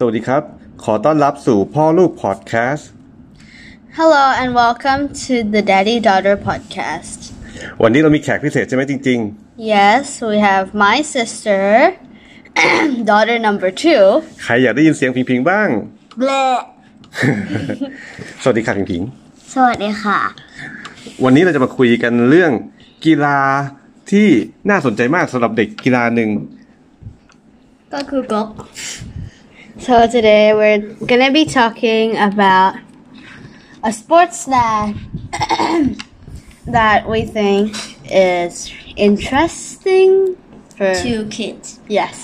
สวัสดีครับ ขอต้อนรับสู่พ่อลูกพอดแคสต์ Hello and welcome to the Daddy Daughter podcast. วันนี้เรามีแขกพิเศษใช่ไหมจริง Yes, we have my sister, daughter number two. ๆใครอยากได้ยินเสียงพิงๆบ้างเบลสวัสดีค่ะพิงสวัสดีค่ะๆวันนี้เราจะมาคุยกันเรื่องกีฬาที่น่าสนใจมากสำหรับเด็กกีฬาหนึ่ง ก็คือก๊อก So today we're gonna be talking about a sports that that we think is interesting for two kids yes.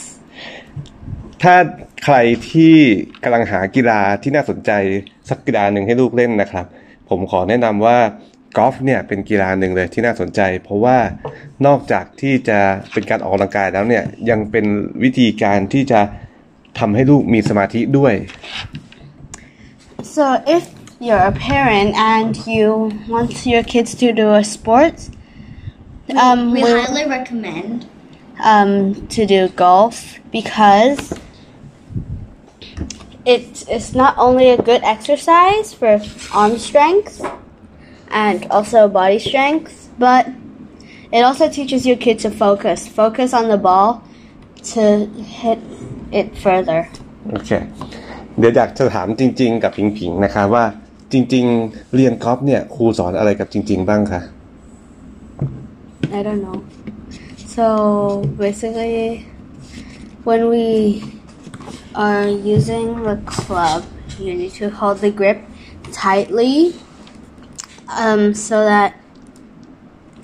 ถ้าใครที่กำลังหากีฬาที่น่าสนใจสักกีฬาหนึ่งให้ลูกเล่นนะครับ ผมขอแนะนำว่ากอล์ฟเนี่ยเป็นกีฬาหนึ่งเลยที่น่าสนใจ เพราะว่านอกจากที่จะเป็นการออกกำลังกายแล้วเนี่ยยังเป็นวิธีการที่จะ ทำให้ลูกมีสมาธิด้วย So if you're a parent and you want your kids to do a sport, um, we we- highly recommend um, to do golf because it is not only a good exercise for arm strength and also body strength, but it also teaches your kid to focus, focus on the ball to hit it further. โอเค เดี๋ยวอยากจะถามจริง ๆ กับผิงผิงๆนะคะว่าจริง ๆ เรียนกอล์ฟเนี่ยครูสอนอะไรกับจริง ๆ บ้างคะ I don't know. So basically, when we are using the club, you need to hold the grip tightly, um, so that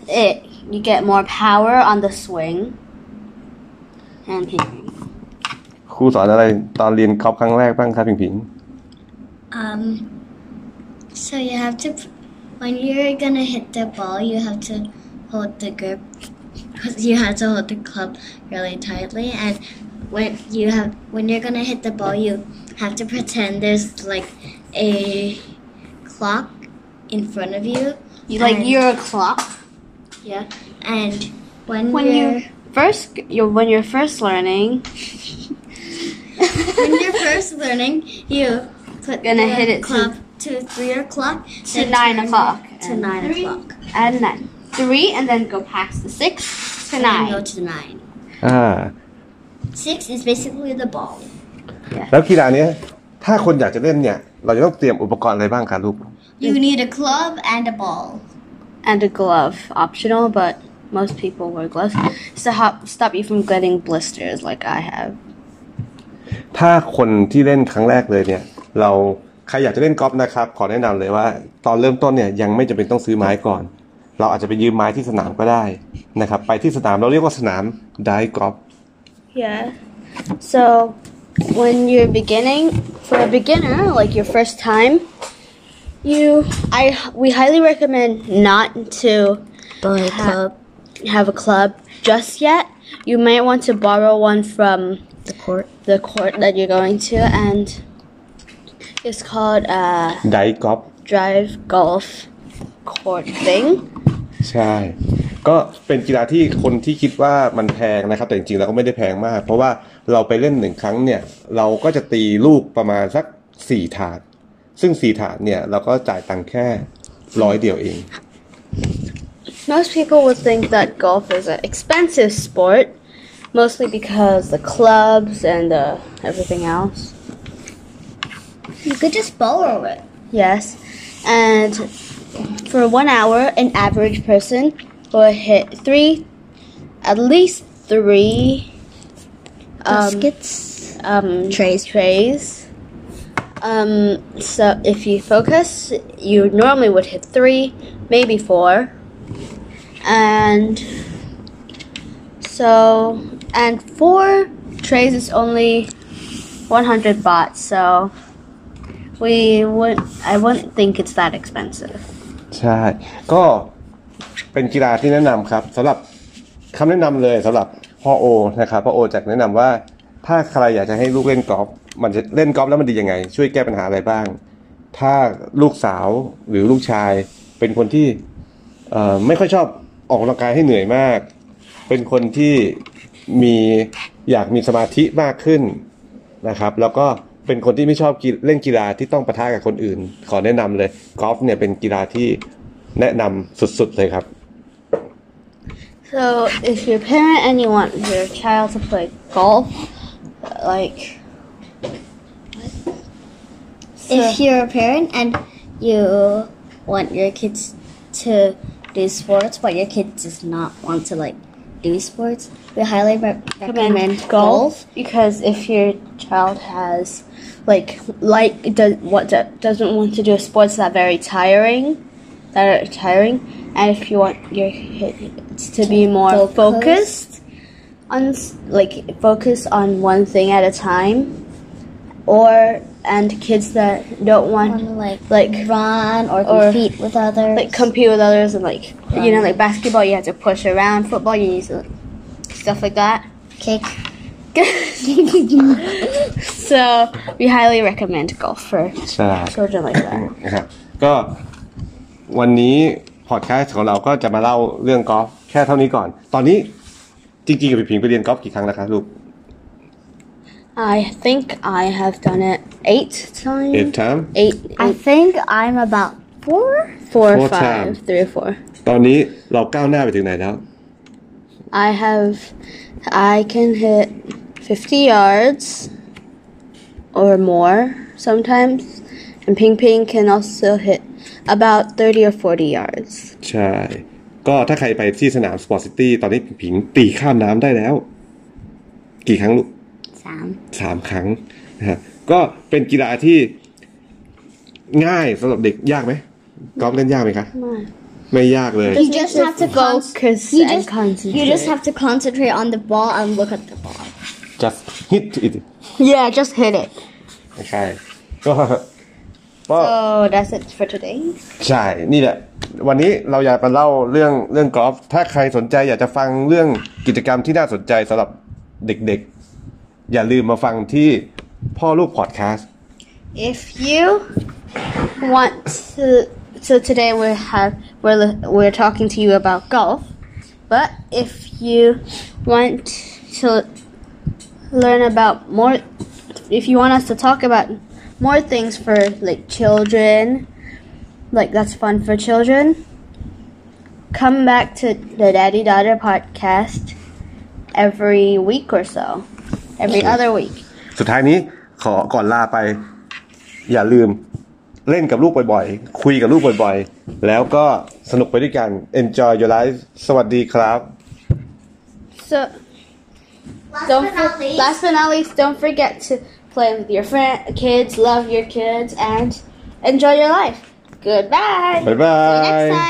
it you get more power on the swing. And hitting. ครูสอนอะไรตอนเรียนกอล์ฟครั้งแรกบ้างคะผิงผิง um so you have to when you're gonna hit the ball you have to hold the grip you have to hold the club really tightly and when you have when you're gonna hit the ball you have to pretend there's like a clock in front of you You like And- you're a clock. yeah and when, When you're you first you're when you're first learning, when you're first learning, you put Gonna the hit it to- club to, three o'clock to then nine turn o'clock. it to and nine three, o'clock. And nine. Three and then go past the six to And then nine. go to nine. อ่า Six is basically the ball. แล้วกีฬาเนี้ยถ้าคนอยากจะเล่นเนี่ย เราจะต้องเตรียมอุปกรณ์อะไรบ้างคะลูก You need a club and a ball. and a glove, optional, but most people wear gloves to help stop you from getting blisters like I have. ถ้าคนที่เล่นครั้งแรกเลยเนี่ย เราใครอยากจะเล่นกอล์ฟนะครับ ขอแนะนำเลยว่า ตอนเริ่มต้นเนี่ยยังไม่จำเป็นต้องซื้อไม้ก่อน เราอาจจะไปยืมไม้ที่สนามก็ได้นะครับ ไปที่สนามเราเรียกว่าสนามไดกอล์ฟ Yeah. So when you're beginning, for a beginner, like your first time, you, I, we highly recommend not to Ball club. have a club just yet. You might want to borrow one from the court. the court that you're going to, and it's called uh, ไดกอล์ฟ drive golf court thing. ใช่ ก็เป็นกีฬาที่คนที่คิดว่ามันแพงนะครับ แต่จริงๆแล้วก็ไม่ได้แพงมาก เพราะว่าเราไปเล่นหนึ่งครั้งเนี่ย เราก็จะตีลูกประมาณสักสี่ถาด ซึ่งสี่ถาดเนี่ย เราก็จ่ายตังค์แค่ร้อยเดียวเอง Most people would think that golf is an expensive sport, mostly because the clubs and the everything else. You could just borrow it. Yes, and for one hour, an average person will hit three, at least three um, Baskets. um, Trays. Trays. Um, so if you focus, you normally would hit three, maybe four, and so and four trays is only 100 baht. So we would I wouldn't think it's that expensive. ใช่ ก็เป็นกีฬาที่แนะนำครับสำหรับคำแนะนำเลยสำหรับพ่อโอนะครับพ่อโอจะแนะนำว่าถ้าใครอยากจะให้ลูกเล่นกอล์ฟมันจะเล่นกอล์ฟแล้วมันดียังไง ช่วยแก้ปัญหาอะไรบ้าง ถ้าลูกสาวหรือลูกชายเป็นคนที่ไม่ค่อยชอบออกกำลังกายให้เหนื่อยมาก เป็นคนที่ มีอยากมีสมาธิมากขึ้นนะครับ แล้วก็เป็นคนที่ไม่ชอบกีเล่นกีฬาที่ต้องปะทะกับคนอื่น ขอแนะนำเลยกอล์ฟเนี่ยเป็นกีฬาที่แนะนำสุดๆเลยครับ So, if you're a parent and you want your child to play golf, like. If you're a parent and you want your kids to do sports, but your kid does not want to like do sports, we highly re- recommend golf. because if your child has like like does what do, doesn't want to do sports that are very tiring that are tiring and if you want your kids to be more Focused. focused on like focus on one thing at a time or and kids that don't Want want to like like run or or- compete with others. like compete with others and like you know like basketball you have to push around football you need to stuff like that kick. so we highly recommend golf for ใช่ children like that นะครับก็วันนี้พอดแคสต์ของเราก็จะมาเล่าเรื่องกอล์ฟแค่เท่านี้ก่อน ตอนนี้จริงๆกับพี่ผิงไปเรียนกอล์ฟกี่ครั้งแล้วครับลูก I think I have done it eight times. eight time Eight, I eight think I'm about four. four or Four five, times. three or four. ตอนนี้เราก้าวหน้าไปถึงไหนแล้ว I have, I can hit 50 yards or more sometimes, and Ping Ping can also hit about 30 or 40 yards. ใช่ ก็ถ้าใครไปที่สนามสปอร์ตซิตี้ตอนนี้ผิงตีข้ามน้ำได้แล้ว กี่ครั้งลูก Sam. สามครั้งนะฮะก็เป็นกีฬาที่ง่ายสำหรับเด็กยากไหมกอล์ฟเล่นยากไหมคะ Come on. ไม่ยากเลย You just have to con- focus you and just, concentrate. You just have to concentrate on the ball and look at the ball. just hit it Yeah, just hit it. ไม่ใช่ก็ก็ So that's it for today. ใช่ นี่แหละ วันนี้เราอยากมาเล่าเรื่องเรื่องกอล์ฟ ถ้าใครสนใจอยากจะฟังเรื่องกิจกรรมที่น่าสนใจสำหรับเด็กๆ อย่าลืมมาฟังที่พ่อลูกพอดแคสต์ If you want to, so today we have we're li- we're talking to you about golf, but if you want to learn about more, if you want us to talk about more things for like children, like that's fun for children, come back to the Daddy Daughter podcast every week or so, Every Okay. other week. สุดท้ายนี้ขอก่อนลาไป อย่าลืมเล่นกับลูกบ่อยๆ คุยกับลูกบ่อยๆ แล้วก็สนุกไปด้วยกัน enjoy your life สวัสดีครับ So. Last Don't but not for- least, last but not least, don't forget to play with your friend, kids, love your kids, and enjoy your life. Goodbye. บ๊ายบา See you ย next time.